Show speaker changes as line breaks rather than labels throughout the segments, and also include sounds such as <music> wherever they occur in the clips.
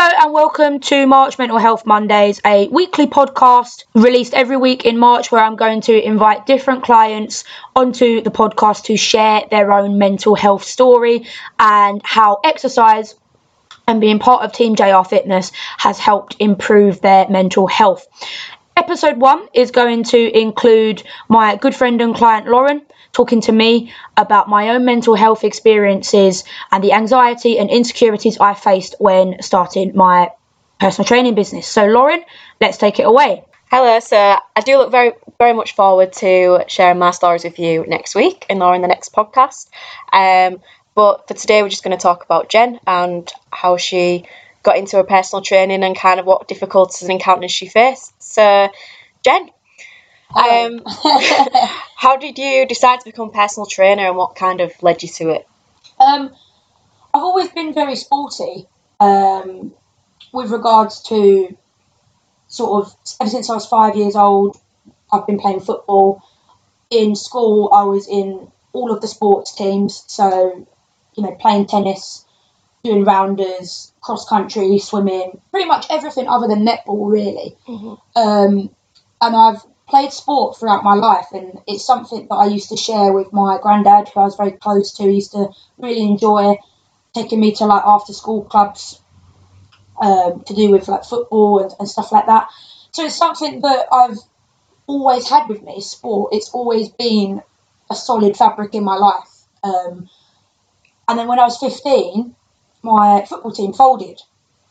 Hello and welcome to March Mental Health Mondays, a weekly podcast released every week in March where I'm going to invite different clients onto the podcast to share their own mental health story and how exercise and being part of Team JR Fitness has helped improve their mental health. Episode one is going to include my good friend and client Lauren talking to me about my own mental health experiences and the anxiety and insecurities I faced when starting my personal training business. So, Lauren, let's take it away.
Hello, sir. I do look very, very much forward to sharing my stories with you next week and in the next podcast. Um, but for today, we're just going to talk about Jen and how she got into her personal training and kind of what difficulties and encounters she faced. So, Jen, um, <laughs> how did you decide to become a personal trainer and what kind of led you to it?
Um, I've always been very sporty um, with regards to sort of ever since I was five years old. I've been playing football. In school, I was in all of the sports teams. So, you know, playing tennis, doing rounders, cross country, swimming, pretty much everything other than netball, really.
Mm-hmm.
Um, and I've played sport throughout my life, and it's something that I used to share with my granddad, who I was very close to. He used to really enjoy taking me to like after school clubs um, to do with like football and, and stuff like that. So it's something that I've always had with me. Sport. It's always been a solid fabric in my life. Um, and then when I was fifteen, my football team folded.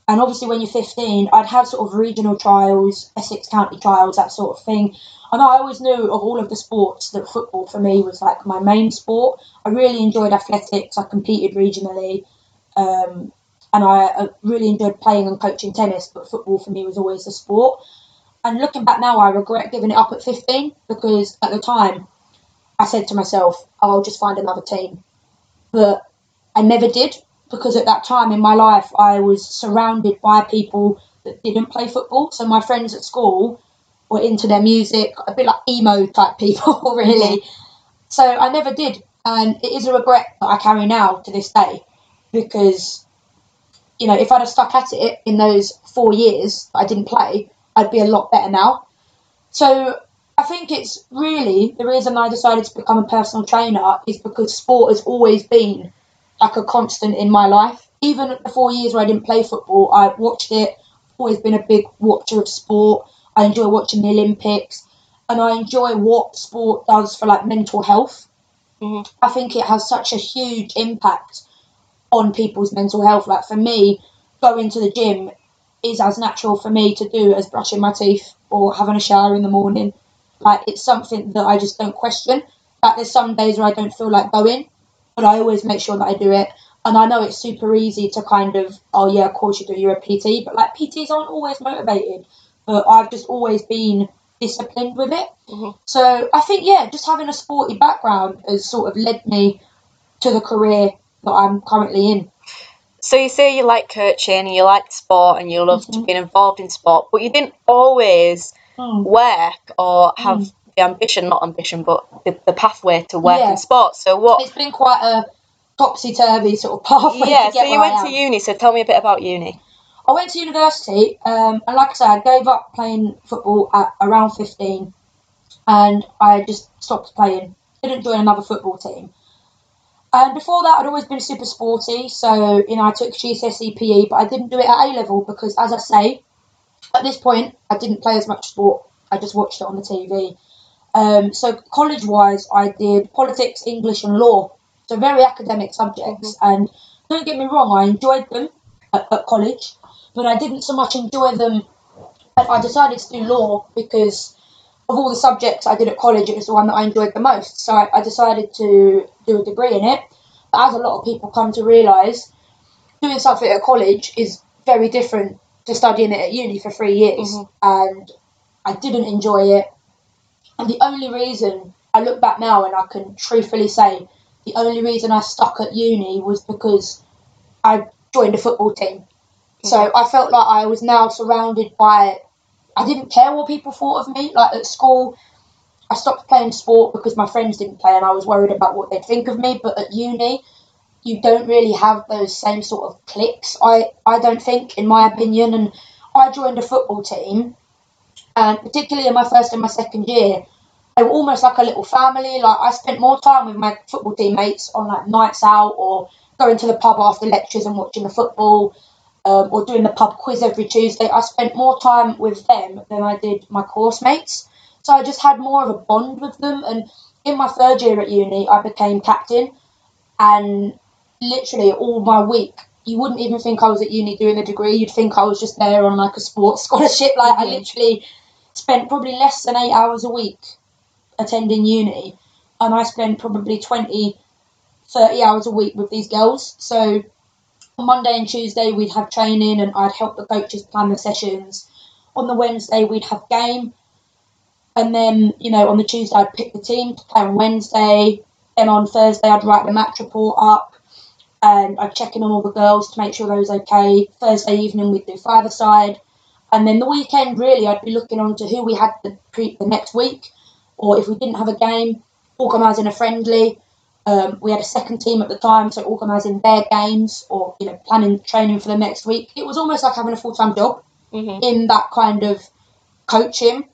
And obviously, when you're 15, I'd have sort of regional trials, Essex County trials, that sort of thing. And I always knew of all of the sports that football for me was like my main sport. I really enjoyed athletics. I competed regionally. Um, and I uh, really enjoyed playing and coaching tennis, but football for me was always the sport. And looking back now, I regret giving it up at 15 because at the time I said to myself, I'll just find another team. But I never did because at that time in my life I was surrounded by people that didn't play football. So my friends at school were into their music, a bit like emo type people, <laughs> really. Mm-hmm. So I never did, and it is a regret that I carry now to this day, because you know if I'd have stuck at it in those four years I didn't play, I'd be a lot better now. So I think it's really the reason I decided to become a personal trainer is because sport has always been like a constant in my life. Even the four years where I didn't play football, I watched it. Always been a big watcher of sport. I enjoy watching the Olympics, and I enjoy what sport does for like mental health.
Mhm.
I think it has such a huge impact on people's mental health. Like for me, going to the gym is as natural for me to do as brushing my teeth or having a shower in the morning. Like it's something that I just don't question. Like there's some days where I don't feel like going, but I always make sure that I do it. And I know it's super easy to kind of, oh yeah, of course you do, you're a PT, but like PTs aren't always motivated. But I've just always been disciplined with it.
Mhm.
So I think, yeah, just having a sporty background has sort of led me to the career that I'm currently in.
So you say you like coaching and you like sport and you loved
Mhm.
being involved in sport, but you didn't always work or have
Mm.
The ambition, not ambition, but the, the pathway to work
Yeah.
in sport. So what?
It's been quite a topsy turvy sort of pathway.
Yeah, so you went to uni. So tell me a bit about uni.
I went to university, um, and like I said, I gave up playing football at around 15, and I just stopped playing. Didn't join another football team. And before that, I'd always been super sporty, so you know I took GCSE PE, but I didn't do it at A level because, as I say, at this point I didn't play as much sport. I just watched it on the TV. Um, so college-wise, I did politics, English, and law. So very academic subjects. And don't get me wrong, I enjoyed them at, at college, but I didn't so much enjoy them. I, I decided to do law because of all the subjects I did at college, it was the one that I enjoyed the most. So I, I decided to do a degree in it. But as a lot of people come to realise, doing something at college is very different to studying it at uni for three years.
Mhm.
And I didn't enjoy it. And the only reason I look back now and I can truthfully say the only reason I stuck at uni was because I joined a football team. So I felt like I was now surrounded by. I didn't care what people thought of me. Like at school, I stopped playing sport because my friends didn't play and I was worried about what they'd think of me. But at uni, you don't really have those same sort of clicks. I I don't think, in my opinion, and I joined a football team, and particularly in my first and my second year, they were almost like a little family. Like I spent more time with my football teammates on like nights out or going to the pub after lectures and watching the football. Um, or doing the pub quiz every Tuesday, I spent more time with them than I did my course mates. So I just had more of a bond with them. And in my third year at uni, I became captain. And literally all my week, you wouldn't even think I was at uni doing a degree. You'd think I was just there on like a sports <laughs> scholarship. Like I literally spent probably less than eight hours a week attending uni. And I spent probably 20, 30 hours a week with these girls. So on Monday and Tuesday, we'd have training and I'd help the coaches plan the sessions. On the Wednesday, we'd have game. And then, you know, on the Tuesday, I'd pick the team to play on Wednesday. Then on Thursday, I'd write the match report up and I'd check in on all the girls to make sure they was okay. Thursday evening, we'd do five aside. And then the weekend, really, I'd be looking on to who we had the, pre- the next week. Or if we didn't have a game, organising a friendly. Um, we had a second team at the time, so organising their games or you know planning training for the next week. It was almost like having a full time job
Mhm.
in that kind of coaching.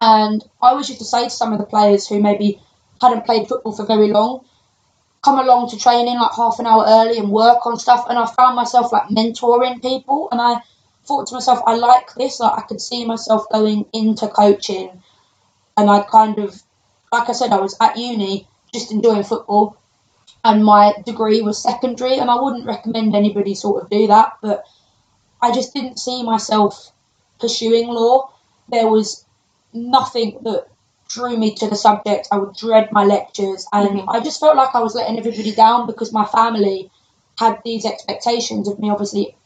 And I always used to say to some of the players who maybe hadn't played football for very long, come along to training like half an hour early and work on stuff. And I found myself like mentoring people, and I thought to myself, I like this. Like I could see myself going into coaching, and I kind of, like I said, I was at uni just enjoying football, and my degree was secondary, and I wouldn't recommend anybody sort of do that, but I just didn't see myself pursuing law. There was nothing that drew me to the subject. I would dread my lectures, and
Mhm.
I just felt like I was letting everybody down because my family had these expectations of me, obviously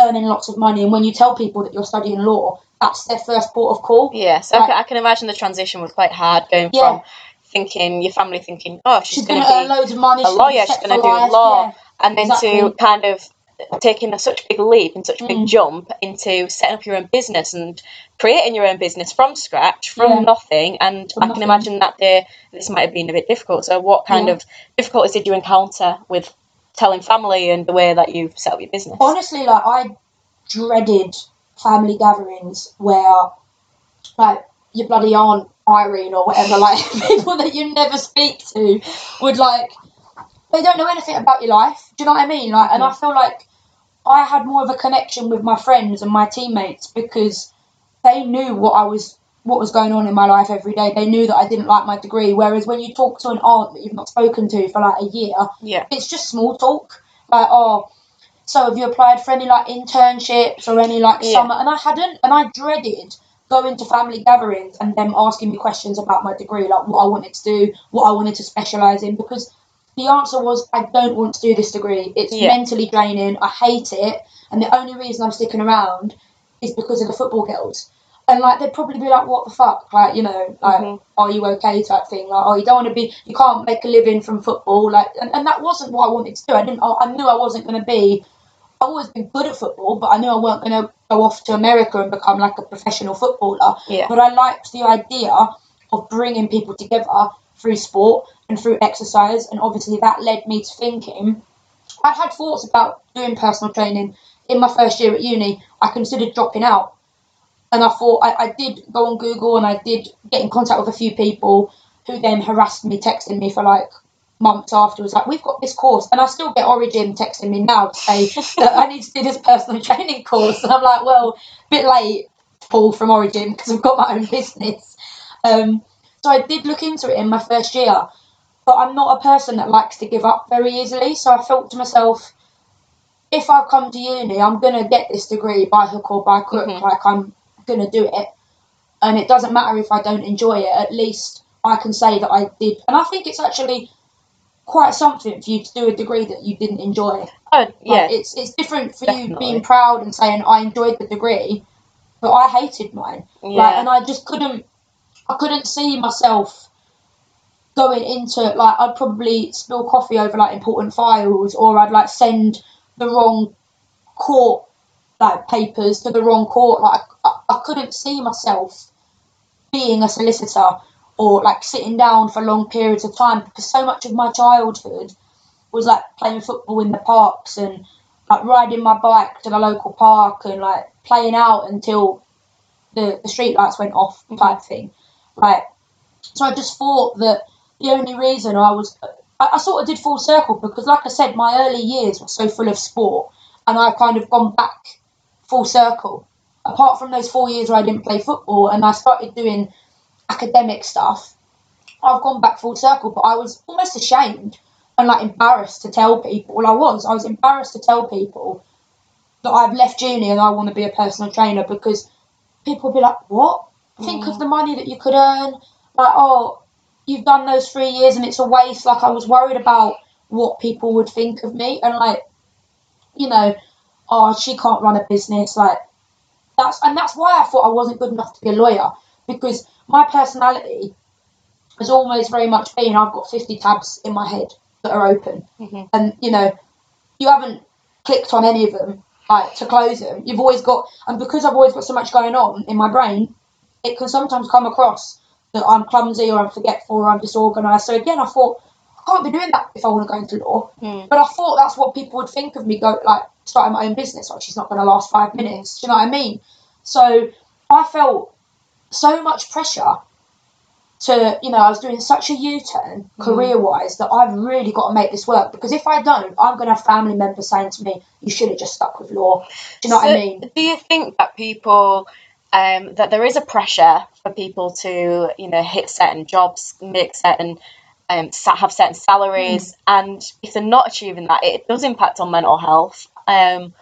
earning lots of money. And when you tell people that you're studying law, that's their first port of call.
I
Like-
can, I can imagine the transition was quite hard going
Yeah.
from thinking your family thinking, oh, she's,
She's
going to
earn loads of money.
a
she's gonna be
lawyer, she's going to do
life,
law,
yeah.
and then to kind of taking a such big leap and such a big
Mm.
jump into setting up your own business and creating your own business from scratch, from
Yeah.
nothing. And
From
I can imagine that the, this might have been a bit difficult. So, what kind
Yeah.
of difficulties did you encounter with telling family and the way that you set up your business?
honestly, like I dreaded family gatherings where, like, your bloody aunt Irene or whatever, like <laughs> people that you never speak to, would like they don't know anything about your life. Do you know what I mean? Like, and I mm. feel like I had more of a connection with my friends and my teammates because they knew what I was. What was going on in my life every day? They knew that I didn't like my degree. Whereas when you talk to an aunt that you've not spoken to for like a year,
Yeah.
it's just small talk. Like, oh, so have you applied for any like internships or any like
Yeah.
summer? And I hadn't, and I dreaded going to family gatherings and them asking me questions about my degree, like what I wanted to do, what I wanted to specialise in, because the answer was I don't want to do this degree. It's
Yeah.
mentally draining. I hate it, and the only reason I'm sticking around is because of the football girls. And like they'd probably be like, "What the fuck?" Like you know, like,
Mhm.
"Are you okay?" type thing. Like, "Oh, you don't want to be, you can't make a living from football." Like, and, and that wasn't what I wanted to do. I didn't. I, I knew I wasn't going to be. I've always been good at football, but I knew I weren't going to go off to America and become like a professional footballer.
Yeah.
But I liked the idea of bringing people together through sport and through exercise, and obviously that led me to thinking. I'd had thoughts about doing personal training in my first year at uni. I considered dropping out, and I thought I, I did go on Google and I did get in contact with a few people who then harassed me, texting me for like months afterwards, like we've got this course, and I still get Origin texting me now to say <laughs> that I need to do this personal <laughs> training course, and I'm like, well, bit late, Paul from Origin because I've got my own business. Um, so I did look into it in my first year, but I'm not a person that likes to give up very easily. So I thought to myself, if I come to uni, I'm gonna get this degree by hook or by crook.
Mhm.
Like I'm gonna do it, and it doesn't matter if I don't enjoy it. At least I can say that I did, and I think it's actually quite something for you to do a degree that you didn't enjoy.
Oh,
Like,
yeah.
it's it's different for you being proud and saying I enjoyed the degree, but I hated mine. Like,
Yeah.
and I just couldn't, I couldn't see myself going into like I'd probably spill coffee over like important files, or I'd like send the wrong court like papers to the wrong court. Like I, I couldn't see myself being a solicitor or like sitting down for long periods of time because so much of my childhood was like playing football in the parks and like riding my bike to the local park and like playing out until the, the street lights went off type thing. Like so I just thought that the only reason I was I, I sort of did full circle because like I said, my early years were so full of sport and I've kind of gone back full circle. Apart from those four years where I didn't play football and I started doing academic stuff, I've gone back full circle, but I was almost ashamed and like embarrassed to tell people. Well, I was. I was embarrassed to tell people that I've left uni and I want to be a personal trainer because people would be like, "What? Think of mm. the money that you could earn." Like, oh, you've done those three years and it's a waste. Like, I was worried about what people would think of me and like, you know, oh, she can't run a business. Like, that's and that's why I thought I wasn't good enough to be a lawyer because my personality has always very much been I've got 50 tabs in my head that are open.
Mhm.
And, you know, you haven't clicked on any of them like to close them. You've always got, and because I've always got so much going on in my brain, it can sometimes come across that I'm clumsy or I'm forgetful or I'm disorganised. So again, I thought, can't be doing that if I want to go into law.
Mm.
But I thought that's what people would think of me, go like starting my own business. Like she's not going to last five minutes. Do you know what I mean? So I felt so much pressure to, you know, I was doing such a U turn career wise that I've really got to make this work because if I don't, I'm going to have family members saying to me, you should have just stuck with law. Do you know what I mean?
Do you think that people, um, that there is a pressure for people to, you know, hit certain jobs, make certain, um, have certain salaries,
Hmm.
and if they're not achieving that, it does impact on mental health. Um,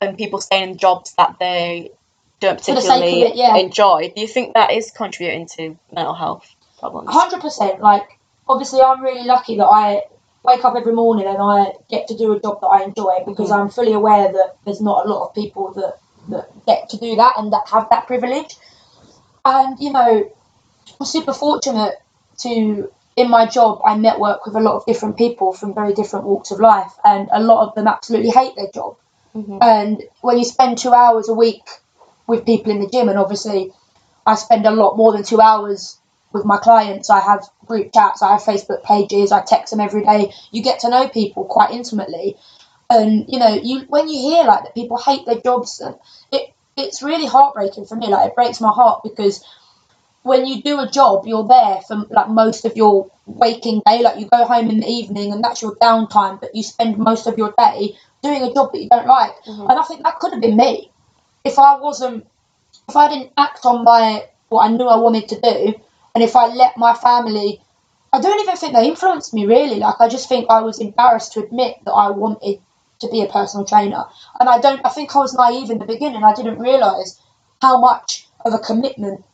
and people staying in jobs that they don't particularly
it, yeah.
enjoy. Do you think that is contributing to mental health problems?
hundred percent. Like obviously, I'm really lucky that I wake up every morning and I get to do a job that I enjoy because I'm fully aware that there's not a lot of people that that get to do that and that have that privilege. And you know, I'm super fortunate to in my job I network with a lot of different people from very different walks of life, and a lot of them absolutely hate their job.
Mhm.
And when you spend two hours a week with people in the gym, and obviously I spend a lot more than two hours with my clients. I have group chats, I have Facebook pages, I text them every day. You get to know people quite intimately, and you know, you when you hear like that people hate their jobs, and it it's really heartbreaking for me. Like it breaks my heart because when you do a job, you're there for like most of your waking day. Like you go home in the evening, and that's your downtime, but you spend most of your day doing a job that you don't like.
Mhm.
And I think that could have been me if I wasn't, if I didn't act on my what I knew I wanted to do, and if I let my family, I don't even think they influenced me really. Like I just think I was embarrassed to admit that I wanted to be a personal trainer, and I don't. I think I was naive in the beginning. I didn't realize how much of a commitment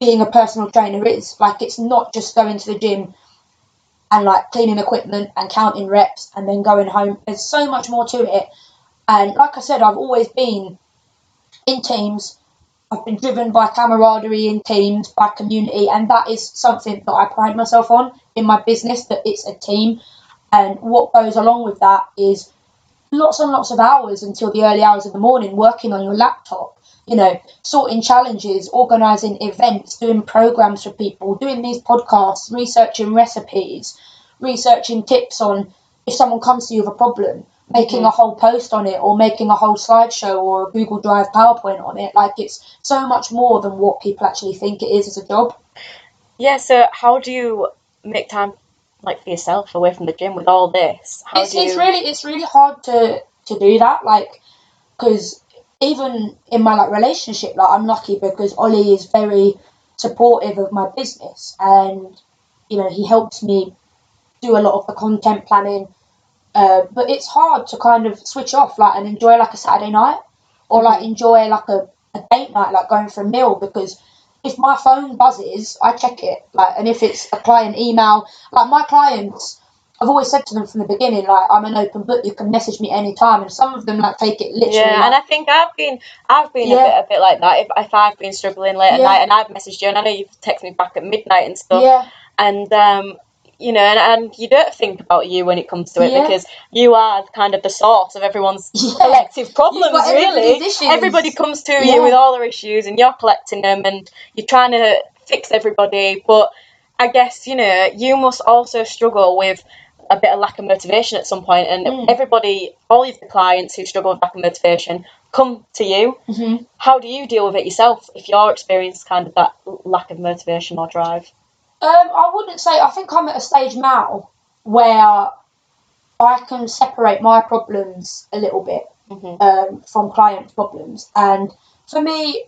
being a personal trainer is. Like it's not just going to the gym and like cleaning equipment and counting reps and then going home. There's so much more to it. And like I said, I've always been in teams. I've been driven by camaraderie in teams, by community, and that is something that I pride myself on in my business. That it's a team, and what goes along with that is lots and lots of hours until the early hours of the morning working on your laptop. You know, sorting challenges, organising events, doing programs for people, doing these podcasts, researching recipes, researching tips on if someone comes to you with a problem, making mm-hmm. a whole post on it or making a whole slideshow or a Google Drive PowerPoint on it. Like it's so much more than what people actually think it is as a job.
Yeah, so how do you make time like for yourself away from the gym with all this? How
it's,
do
it's really it's really hard to to do that like because even in my like relationship like i'm lucky because ollie is very supportive of my business and you know he helps me do a lot of the content planning. Uh, but it's hard to kind of switch off like and enjoy like a saturday night or like enjoy like a, a date night like going for a meal because if my phone buzzes i check it like and if it's a client email like my clients I've always said to them from the beginning, like I'm an open book. You can message me anytime, and some of them like take it literally.
Yeah,
like,
and I think I've been I've been a bit a bit like that. If, if I've been struggling late at night and I've messaged you, and I know you've texted me back at midnight and stuff,
yeah,
and um, you know, and, and you don't think about you when it comes to it
Yeah.
because you are kind of the source of everyone's <laughs>
yeah.
collective problems. Really, everybody comes to
Yeah.
you with all their issues, and you're collecting them, and you're trying to fix everybody. But I guess you know you must also struggle with a bit of lack of motivation at some point, and
Mm.
everybody, all of the clients who struggle with lack of motivation, come to you.
Mhm.
How do you deal with it yourself if you're experiencing kind of that lack of motivation or drive?
Um, I wouldn't say. I think I'm at a stage now where I can separate my problems a little bit
Mhm.
um, from client problems. And for me,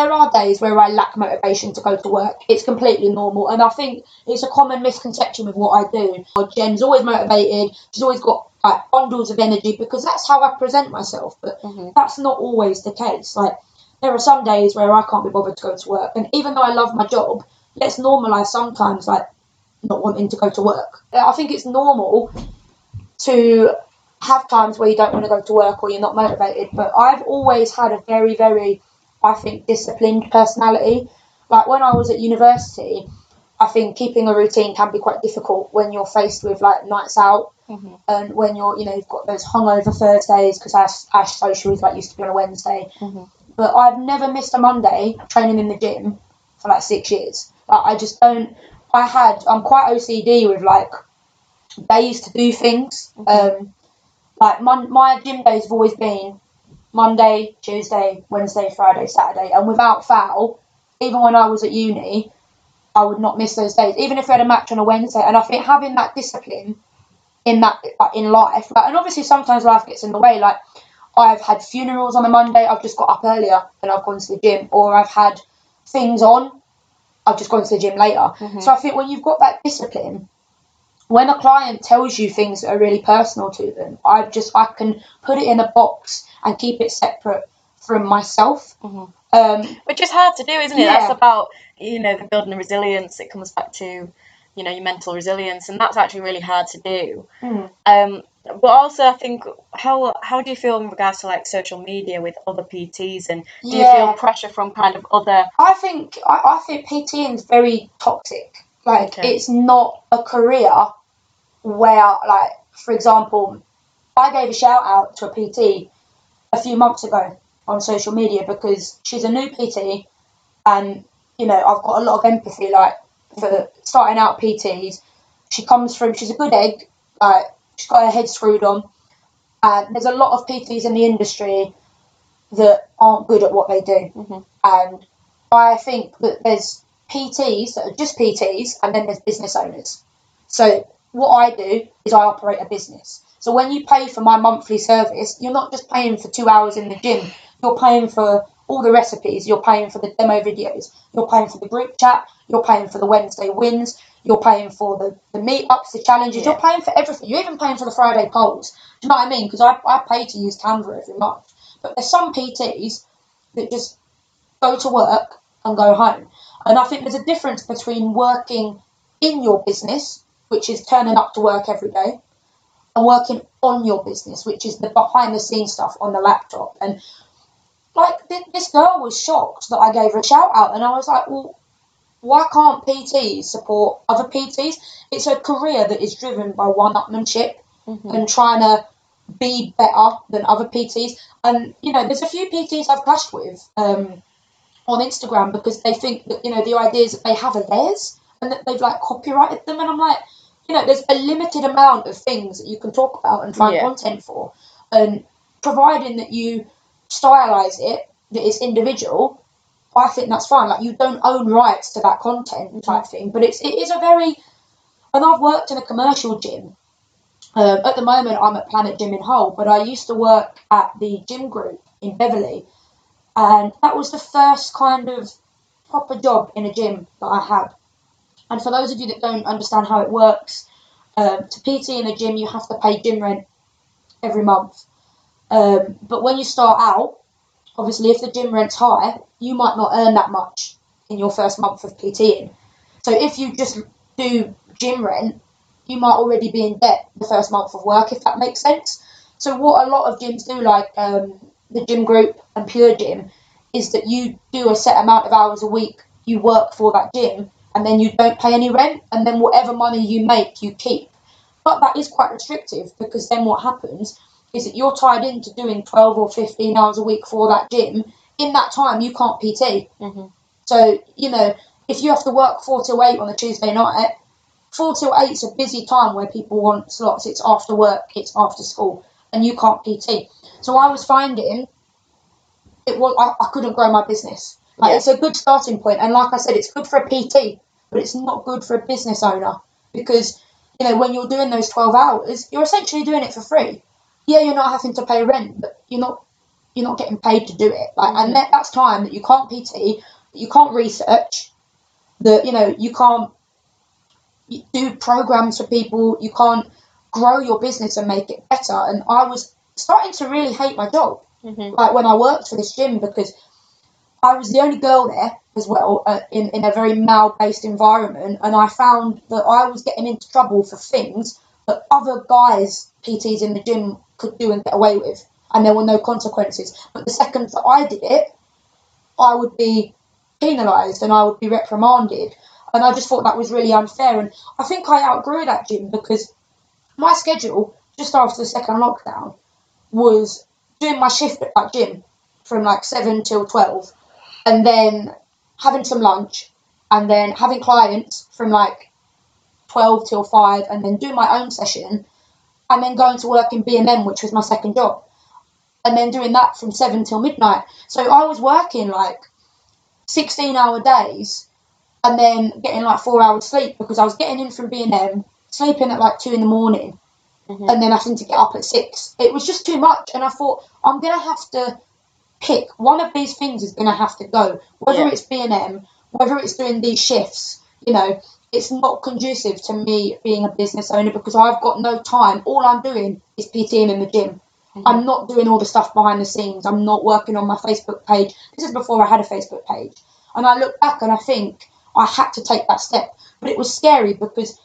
there are days where I lack motivation to go to work. It's completely normal, and I think it's a common misconception with what I do. Jen's always motivated. She's always got like bundles of energy because that's how I present myself. But
Mhm.
that's not always the case. Like there are some days where I can't be bothered to go to work, and even though I love my job, let's normalize sometimes like not wanting to go to work. I think it's normal to have times where you don't want to go to work or you're not motivated. But I've always had a very, very, I think, disciplined personality. Like when I was at university, I think keeping a routine can be quite difficult when you're faced with like nights out
Mhm.
and when you're, you know, you've got those hungover Thursdays because Ash, Ash socials like used to be on a Wednesday.
Mhm.
But I've never missed a Monday training in the gym for like six years. Like, I just don't. I had. I'm quite OCD with like days to do things. Um, like mon- my gym days have always been Monday, Tuesday, Wednesday, Friday, Saturday, and without foul, even when I was at uni, I would not miss those days, even if we had a match on a Wednesday. And I think having that discipline in that in life, and obviously sometimes life gets in the way. Like I've had funerals on a Monday, I've just got up earlier and I've gone to the gym, or I've had things on, I've just gone to the gym later.
Mhm.
So I think when you've got that discipline, when a client tells you things that are really personal to them, I just I can put it in a box and keep it separate from myself.
Mhm.
Um,
Which is hard to do, isn't it?
Yeah.
That's about you know the building the resilience. It comes back to you know your mental resilience, and that's actually really hard to do.
hmm.
Um, but also, I think how how do you feel in regards to like social media with other PTs, and do you feel pressure from kind of other?
I think I, I think PTing is very toxic. Like
Okay.
it's not a career where, like, for example, I gave a shout out to a PT a few months ago on social media because she's a new PT, and you know I've got a lot of empathy like for starting out PTs. She comes from she's a good egg, like she's got her head screwed on, and there's a lot of PTs in the industry that aren't good at what they do
Mhm.
and I think that there's PTs that are just PTs, and then there's business owners. So what I do is I operate a business. So when you pay for my monthly service, you're not just paying for two hours in the gym. You're paying for all the recipes. You're paying for the demo videos. You're paying for the group chat. You're paying for the Wednesday wins. You're paying for the, the meetups, the challenges.
Yeah.
You're paying for everything. You're even paying for the Friday polls. Do you know what I mean? Because I, I pay to use Canva every month. But there's some PTs that just go to work and go home. And I think there's a difference between working in your business, which is turning up to work every day, and working on your business, which is the behind the scenes stuff on the laptop. And like th- this girl was shocked that I gave her a shout out, and I was like, well, why can't PTs support other PTs? It's a career that is driven by one-upmanship
Mhm.
and trying to be better than other PTs. And you know, there's a few PTs I've clashed with um, on Instagram because they think that you know the ideas that they have are theirs and that they've like copyrighted them. And I'm like, know, there's a limited amount of things that you can talk about and find
Yeah.
content for, and providing that you stylize it that it's individual. I think that's fine. Like you don't own rights to that content type thing, but it's it is a very. And I've worked in a commercial gym um, at the moment, I'm at Planet Gym in Hull, but I used to work at the gym group in Beverley, and that was the first kind of proper job in a gym that I had. And for those of you that don't understand how it works, um, to PT in a gym, you have to pay gym rent every month. Um, but when you start out, obviously, if the gym rent's high, you might not earn that much in your first month of PTing. So if you just do gym rent, you might already be in debt the first month of work, if that makes sense. So what a lot of gyms do, like um, the gym group and Pure Gym, is that you do a set amount of hours a week you work for that gym, and then you don't pay any rent, and then whatever money you make, you keep. But that is quite restrictive because then what happens is that you're tied into doing 12 or 15 hours a week for that gym. In that time, you can't PT.
Mhm.
So, you know, if you have to work 4 to 8 on a Tuesday night, four till is a busy time where people want slots. It's after work, it's after school, and you can't PT. So I was finding it was I, I couldn't grow my business. Like
Yeah.
it's a good starting point, and like I said, it's good for a PT, but it's not good for a business owner because you know when you're doing those twelve hours, you're essentially doing it for free. Yeah, you're not having to pay rent, but you're not you're not getting paid to do it. Like, and that, that's time that you can't PT, that you can't research, that you know you can't do programs for people, you can't grow your business and make it better. And I was starting to really hate my job
Mhm.
like when I worked for this gym because I was the only girl there as well uh, in in a very male based environment, and I found that I was getting into trouble for things that other guys PTs in the gym could do and get away with, and there were no consequences. But the second that I did it, I would be penalised and I would be reprimanded, and I just thought that was really unfair. And I think I outgrew that gym because my schedule just after the second lockdown was doing my shift at that gym from like seven till twelve, and then having some lunch, and then having clients from like twelve till five, and then doing my own session, and then going to work in B and M, which was my second job, and then doing that from seven till midnight. So I was working like sixteen hour days, and then getting like four hours sleep because I was getting in from B and M, sleeping at like two in the morning
Mhm.
and then having to get up at six. It was just too much, and I thought I'm gonna have to pick one of these things is gonna have to go. Whether
Yeah.
it's B and M, whether it's doing these shifts, you know, it's not conducive to me being a business owner because I've got no time. All I'm doing is PTing in the gym.
Mhm.
I'm not doing all the stuff behind the scenes. I'm not working on my Facebook page. This is before I had a Facebook page. And I look back and I think I had to take that step. But it was scary because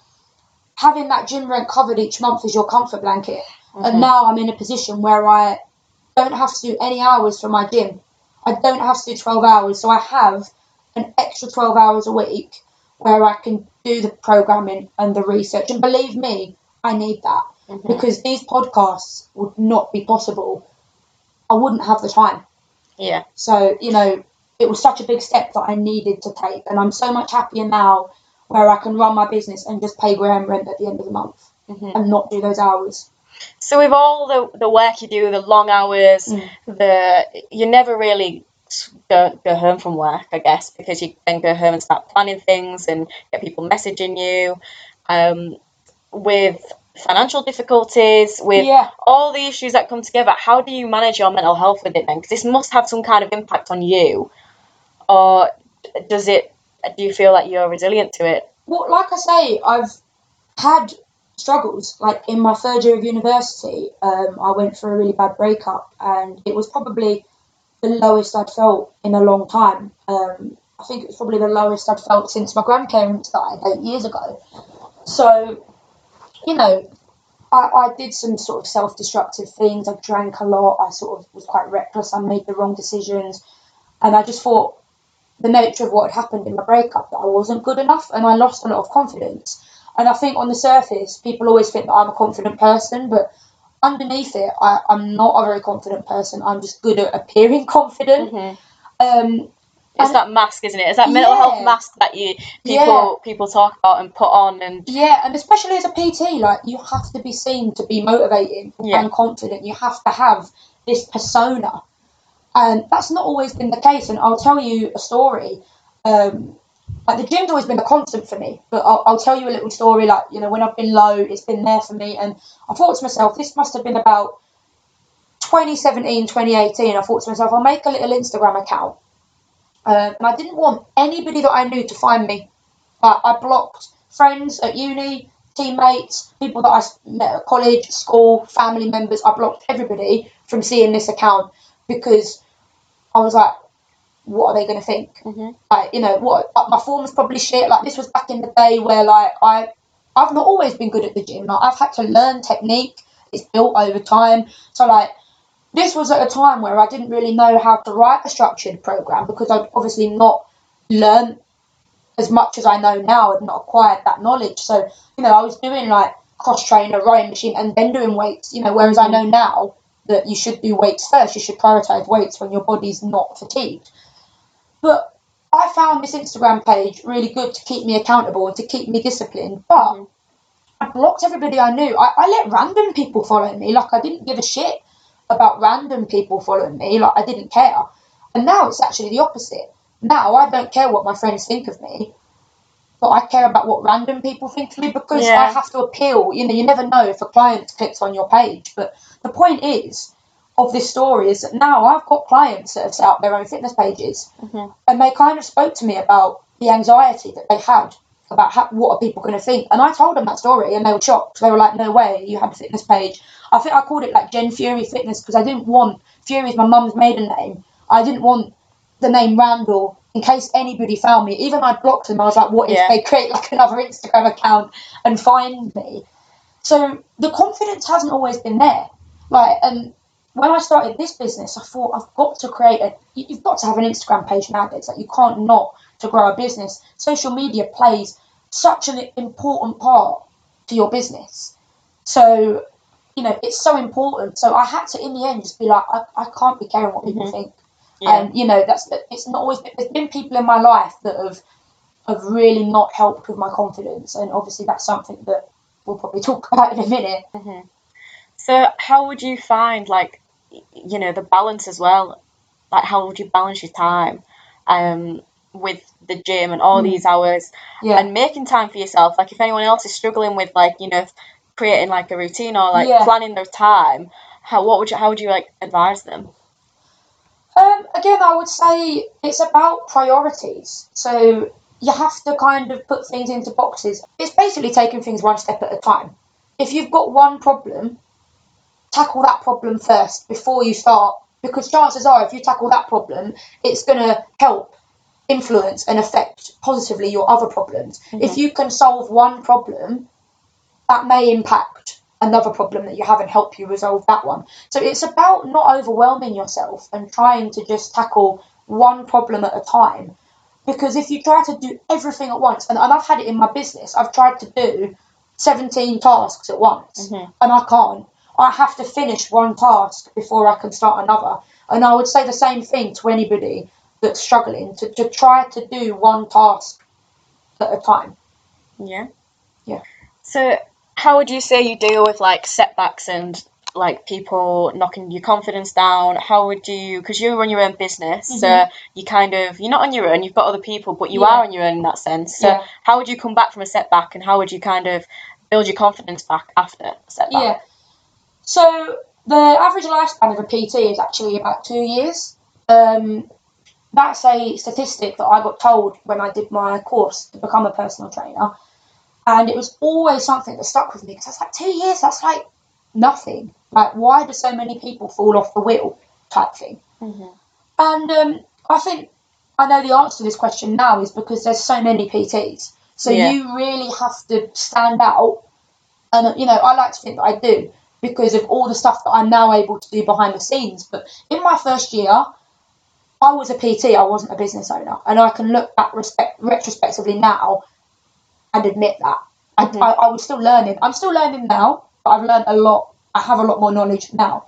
having that gym rent covered each month is your comfort blanket.
Mhm.
And now I'm in a position where I don't have to do any hours for my gym. I don't have to do 12 hours. So I have an extra 12 hours a week where I can do the programming and the research. And believe me, I need that
Mhm.
because these podcasts would not be possible. I wouldn't have the time.
yeah.
So, you know, it was such a big step that I needed to take. And I'm so much happier now where I can run my business and just pay Graham rent at the end of the month
Mhm.
and not do those hours.
So with all the the work you do, the long hours,
Mm.
the you never really go go home from work, I guess, because you then go home and start planning things and get people messaging you. Um, with financial difficulties, with
Yeah.
all the issues that come together, how do you manage your mental health with it then? Because this must have some kind of impact on you, or does it? Do you feel like you're resilient to it?
Well, like I say, I've had struggles. Like in my third year of university, um, I went through a really bad breakup, and it was probably the lowest I'd felt in a long time. Um, I think it was probably the lowest I'd felt since my grandparents died eight years ago. So, you know, I, I did some sort of self destructive things. I drank a lot. I sort of was quite reckless. I made the wrong decisions. And I just thought the nature of what had happened in my breakup that I wasn't good enough and I lost a lot of confidence. And I think on the surface, people always think that I'm a confident person, but underneath it, I, I'm not a very confident person. I'm just good at appearing <laughs> confident. Um,
It's that mask, isn't it? It's that mental health mask that you people people talk about and put on and
Yeah, and especially as a PT, like you have to be seen to be motivating
Yeah.
and confident. You have to have this persona, and that's not always been the case. And I'll tell you a story. Um, like the gym's always been a constant for me, but I'll, I'll tell you a little story. Like you know, when I've been low, it's been there for me, and I thought to myself, this must have been about 2017, 2018. I thought to myself, I'll make a little Instagram account. Um, and I didn't want anybody that I knew to find me. I, I blocked friends at uni, teammates, people that I met at college, school, family members. I blocked everybody from seeing this account because I was like, what are they going to think?
Mhm.
Like, you know, what like, my form was probably shit. Like this was back in the day where like I, I've not always been good at the gym. Like I've had to learn technique. It's built over time. So like this was at a time where I didn't really know how to write a structured program because I'd obviously not learned as much as I know now. I'd not acquired that knowledge. So, you know, I was doing like cross trainer, rowing machine, and then doing weights, you know, whereas I know now that you should do weights first. You should prioritize weights when your body's not fatigued. But I found this Instagram page really good to keep me accountable and to keep me disciplined. But
Mhm.
I blocked everybody I knew. I, I let random people follow me. Like I didn't give a shit about random people following me. Like I didn't care. And now it's actually the opposite. Now I don't care what my friends think of me. But I care about what random people think of me because
Yeah.
I have to appeal. You know, you never know if a client clicks on your page. But the point is, of this story is that now I've got clients that have set up their own fitness pages
Mhm.
and they kind of spoke to me about the anxiety that they had about how, what are people going to think. And i told them that story and they were shocked. They were like no way you had a fitness page. I think i called it like jen fury fitness because i didn't want fury is my mum's maiden name. I didn't want the name randall in case anybody found me. Even i blocked them. I was like what if
Yeah.
they create like another instagram account and find me? So the confidence hasn't always been there. Like and when I started this business, I thought I've got to create a. you- You've got to have an Instagram page nowadays. Like you can't not to grow a business. Social media plays such an important part to your business. So, you know, it's so important. So I had to, in the end, just be like, I, I can't be caring what people
Mhm.
think.
Yeah.
And you know, that's it's not always. There's been people in my life that have have really not helped with my confidence, and obviously that's something that we'll probably <laughs> talk about in a minute.
So how would you find like you know the balance as well? Like how would you balance your time um with the gym and all
Mm.
these hours
Yeah.
and making time for yourself? Like if anyone else is struggling with like you know creating like a routine or like
Yeah.
planning their time, how what would you how would you like advise them?
Um, again, I would say it's about priorities. So you have to kind of put things into boxes. It's basically taking things one step at a time. If you've got one problem, tackle that problem first before you start. Because chances are, if you tackle that problem, it's going to help influence and affect positively your other problems. If you can solve one problem, that may impact another problem that you haven't helped you resolve that one. So it's about not overwhelming yourself and trying to just tackle one problem at a time. Because if you try to do everything at once, and, and I've had it in my business, I've tried to do 17 tasks at once,
Mhm.
and I can't. I have to finish one task before I can start another. And I would say the same thing to anybody that's struggling to, to try to do one task at a time.
Yeah.
Yeah.
So how would you say you deal with like setbacks and like people knocking your confidence down? How would you because you run your own business, so
Mhm.
you kind of you're not on your own, you've got other people, but you
Yeah.
are on your own in that sense. So
Yeah.
how would you come back from a setback and how would you kind of build your confidence back after a setback?
Yeah. So the average lifespan of a PT is actually about two years. Um, that's a statistic that I got told when I did my course to become a personal trainer, and it was always something that stuck with me because I was like, two years, that's like nothing. Like, why do so many people fall off the wheel? Type thing.
Mhm.
And um, I think I know the answer to this question now is because there's so many PTs. So
Yeah.
you really have to stand out. And, you know, I like to think that I do because of all the stuff that I'm now able to do behind the scenes. But in my first year, I was a PT, I wasn't a business owner. And I can look back respect, retrospectively now and admit that. I,
Mhm.
I, I was still learning. I'm still learning now, but I've learned a lot. I have a lot more knowledge now.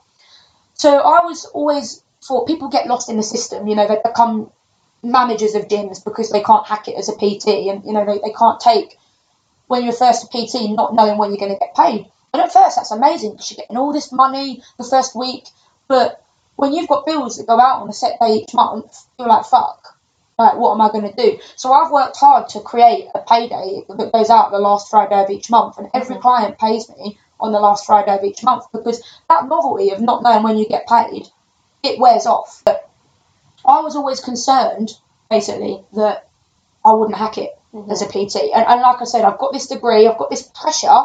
So I was always thought people get lost in the system. You know, they become managers of gyms because they can't hack it as a PT, and you know they, they can't take when you're first a PT not knowing when you're going to get paid. And at first that's amazing because you're getting all this money the first week, but when you've got bills that go out on a set day each month, you're like fuck. Like, what am I going to do? So I've worked hard to create a payday that goes out the last Friday of each month, and every
Mhm.
client pays me on the last Friday of each month because that novelty of not knowing when you get paid, it wears off. But I was always concerned, basically, that I wouldn't hack it
Mhm.
as a PT. And, and like I said, I've got this degree, I've got this pressure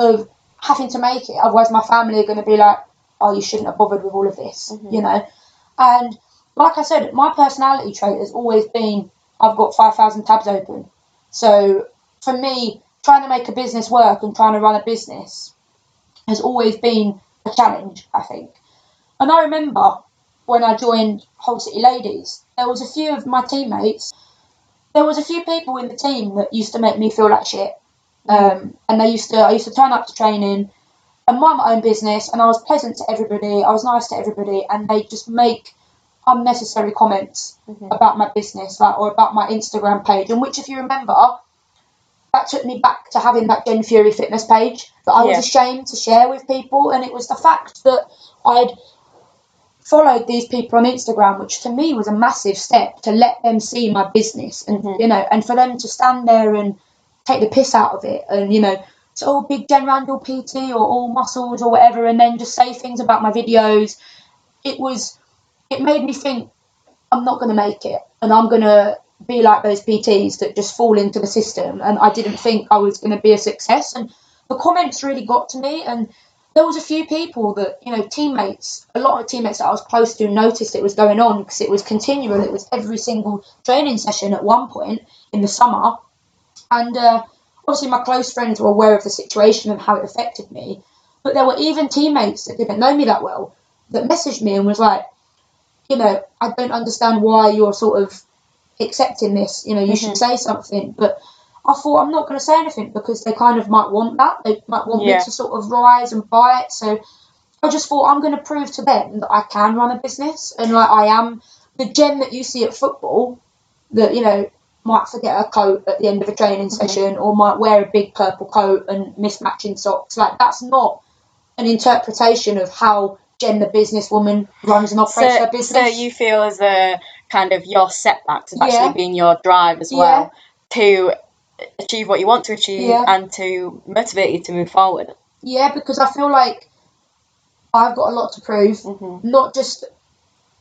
of having to make it. Otherwise, my family are going to be like, oh, you shouldn't have bothered with all of this,
Mhm.
you know? And like I said, my personality trait has always been I've got 5,000 tabs open. So for me, trying to make a business work and trying to run a business has always been a challenge, I think. And I remember when I joined Hull City Ladies, there was a few of my teammates, there was a few people in the team that used to make me feel like shit. Um, and they used to, I used to turn up to training and mind my own business, and I was pleasant to everybody, I was nice to everybody, and they just make unnecessary comments
Mhm.
about my business like, or about my Instagram page. And which, if you remember, that took me back to having that Jen Fury fitness page that I was
Yeah.
ashamed to share with people. And it was the fact that I'd followed these people on Instagram, which to me was a massive step to let them see my business and
Mhm.
you know, and for them to stand there and take the piss out of it and you know, it's all big Jen Randall PT or all muscles or whatever, and then just say things about my videos. It was, it made me think I'm not going to make it, and I'm going to be like those PTs that just fall into the system. And I didn't think I was going to be a success. And the comments really got to me, and there was a few people that you know teammates a lot of teammates that i was close to noticed it was going on because it was continual it was every single training session at one point in the summer and uh, obviously my close friends were aware of the situation and how it affected me but there were even teammates that didn't know me that well that messaged me and was like you know i don't understand why you're sort of accepting this you know you should say something but I thought I'm not going to say anything because they kind of might want that. They might want
Yeah.
me to sort of rise and buy it. So I just thought I'm going to prove to them that I can run a business and like I am the Jen that you see at football that you know might forget a coat at the end of a training session or might wear a big purple coat and mismatching socks. Like that's not an interpretation of how Jen the businesswoman runs and operates her
So,
business.
so you feel as a kind of your setbacks have
Yeah.
actually been your drive as well to achieve what you want to achieve
Yeah.
and to motivate you to move forward.
Yeah, because I feel like I've got a lot to prove,
Mhm.
not just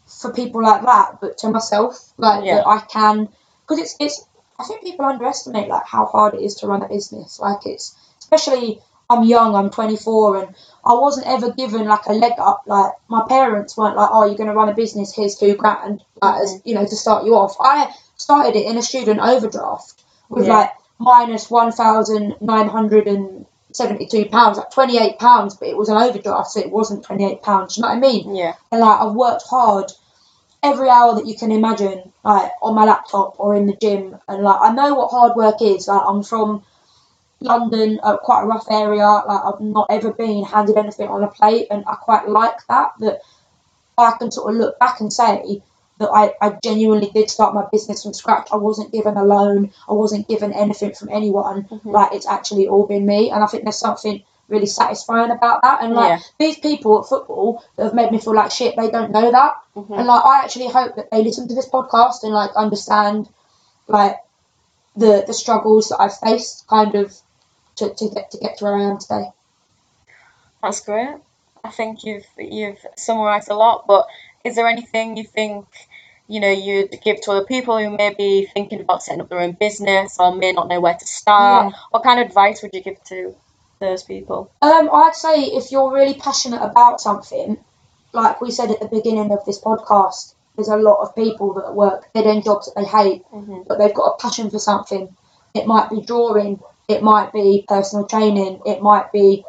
for people like that, but to myself, like
Yeah.
that I can. Because it's it's. I think people underestimate like how hard it is to run a business. Like it's especially I'm young, I'm 24, and I wasn't ever given like a leg up. Like my parents weren't like, "Oh, you're going to run a business. Here's two grand," like as mm-hmm. you know to start you off. I started it in a student overdraft with
Yeah.
like minus one thousand nine hundred and seventy-two pounds, like twenty-eight pounds, but it was an overdraft, so it wasn't twenty-eight pounds. You know what I mean?
Yeah.
And like I've worked hard every hour that you can imagine, like on my laptop or in the gym, and like I know what hard work is. Like I'm from London, uh, quite a rough area. Like I've not ever been handed anything on a plate, and I quite like that. That I can sort of look back and say that I, I genuinely did start my business from scratch. I wasn't given a loan. I wasn't given anything from anyone.
Mhm.
Like it's actually all been me, and I think there's something really satisfying about that. And like
Yeah.
these people at football that have made me feel like shit, they don't know that.
Mhm.
And like I actually hope that they listen to this podcast and like understand like the the struggles that I've faced kind of to, to get to get to where I am today.
That's great. I think you've you've summarised a lot, but is there anything you think you know you'd give to other people who may be thinking about setting up their own business or may not know where to start?
Yeah.
What kind of advice would you give to those people?
Um, I'd say if you're really passionate about something, like we said at the beginning of this podcast, there's a lot of people that work dead end jobs that they hate,
Mhm.
but they've got a passion for something. It might be drawing, it might be personal training, it might be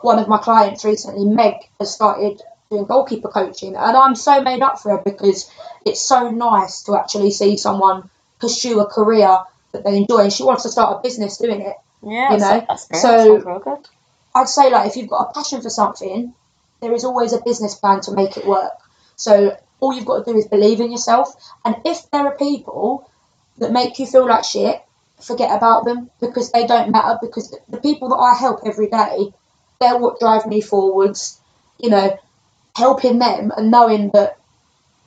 one of my clients recently, Meg, has started doing goalkeeper coaching, and I'm so made up for her because it's so nice to actually see someone pursue a career that they enjoy, and she wants to start a business doing it.
Yeah,
You know, so-
that real good.
I'd say like if you've got a passion for something, there is always a business plan to make it work. So all you've got to do is believe in yourself. And if there are people that make you feel like shit, forget about them because they don't matter. Because the- the people that I help every day, they're what drive me forwards. You know, helping them and knowing that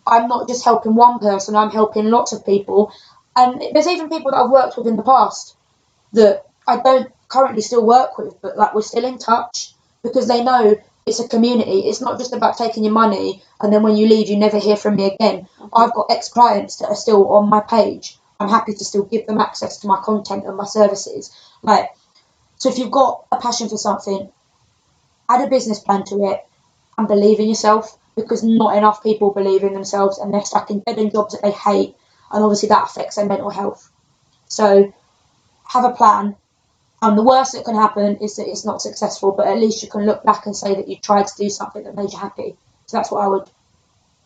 I'm not just helping one person, I'm helping lots of people. And there's even people that I've worked with in the past that I don't currently still work with, but like we're still in touch because they know it's a community. It's not just about taking your money and then when you leave, you never hear from me again. Mm-hmm. I've got ex clients that are still on my page. I'm happy to still give them access to my content and my services. Like, so if you've got a passion for something, add a business plan to it and believe in yourself because not enough people believe in themselves and they're stuck in dead end jobs that they hate and obviously that affects their mental health. So have a plan and the worst that can happen is that it's not successful, but at least you can look back and say that you tried to do something that made you happy. So that's what I would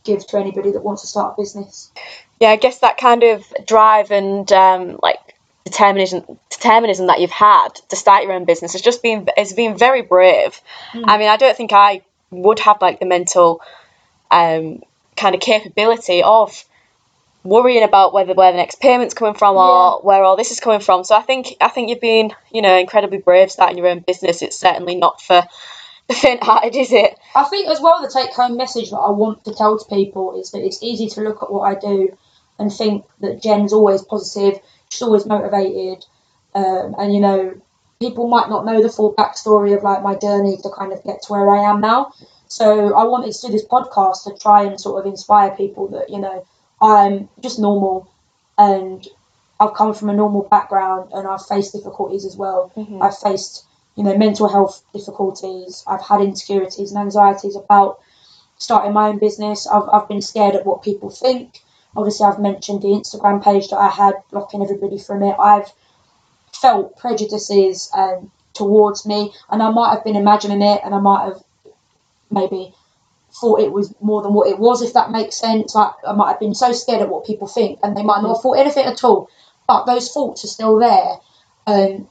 give to anybody that wants to start a business.
Yeah, I guess that kind of drive and um, like determinism determinism that you've had to start your own business has just been it's been very brave.
Mm.
I mean, I don't think I would have like the mental um, kind of capability of worrying about whether where the next payment's coming from or
Yeah.
where all this is coming from. So I think I think you've been, you know, incredibly brave starting your own business. It's certainly not for the faint-hearted, is it?
I think as well the take home message that I want to tell to people is that it's easy to look at what I do and think that Jen's always positive, she's always motivated, um, and you know people might not know the full backstory of like my journey to kind of get to where I am now. So I wanted to do this podcast to try and sort of inspire people that you know I'm just normal and I've come from a normal background and I've faced difficulties as well.
Mhm.
I've faced you know mental health difficulties. I've had insecurities and anxieties about starting my own business. I've I've been scared at what people think. Obviously, I've mentioned the Instagram page that I had blocking everybody from it. I've felt prejudices um, towards me, and I might have been imagining it, and I might have maybe thought it was more than what it was, if that makes sense. Like, I might have been so scared at what people think, and they might not have thought anything at all. But those thoughts are still there. Um,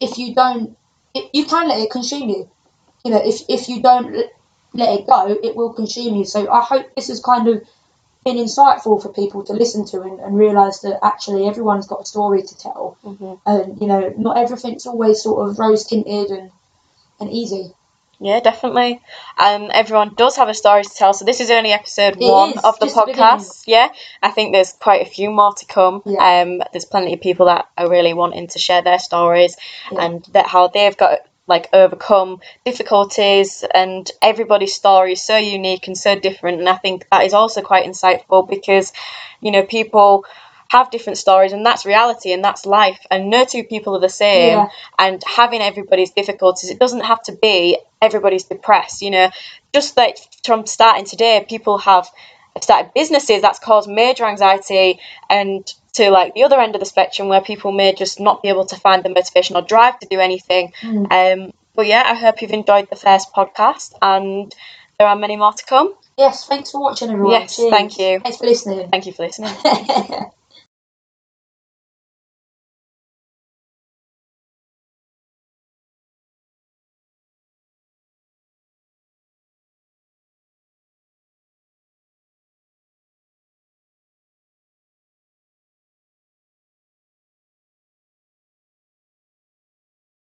if you don't, it, you can let it consume you. You know, if if you don't let it go, it will consume you. So I hope this has kind of been insightful for people to listen to and, and realise that actually everyone's got a story to tell.
Mhm.
And, you know, not everything's always sort of rose tinted and, and easy.
Yeah, definitely. Um, everyone does have a story to tell. So this is only episode
It
one
is,
of the
just the
podcast. yeah, I think there's quite a few more to come.
Yeah.
Um, there's plenty of people that are really wanting to share their stories
Yeah.
and that how they've got like overcome difficulties and everybody's story is so unique and so different and I think that is also quite insightful because you know people have different stories and that's reality and that's life and no two people are the same
Yeah.
and having everybody's difficulties it doesn't have to be everybody's depressed you know just like from starting today people have started businesses that's caused major anxiety and to like the other end of the spectrum where people may just not be able to find the motivation or drive to do anything
Mm.
um but yeah i hope you've enjoyed the first podcast and there are many more to come
Yes, thanks for watching, everyone.
Yes,
Cheers.
thank you.
Thanks for listening.
thank you for listening <laughs>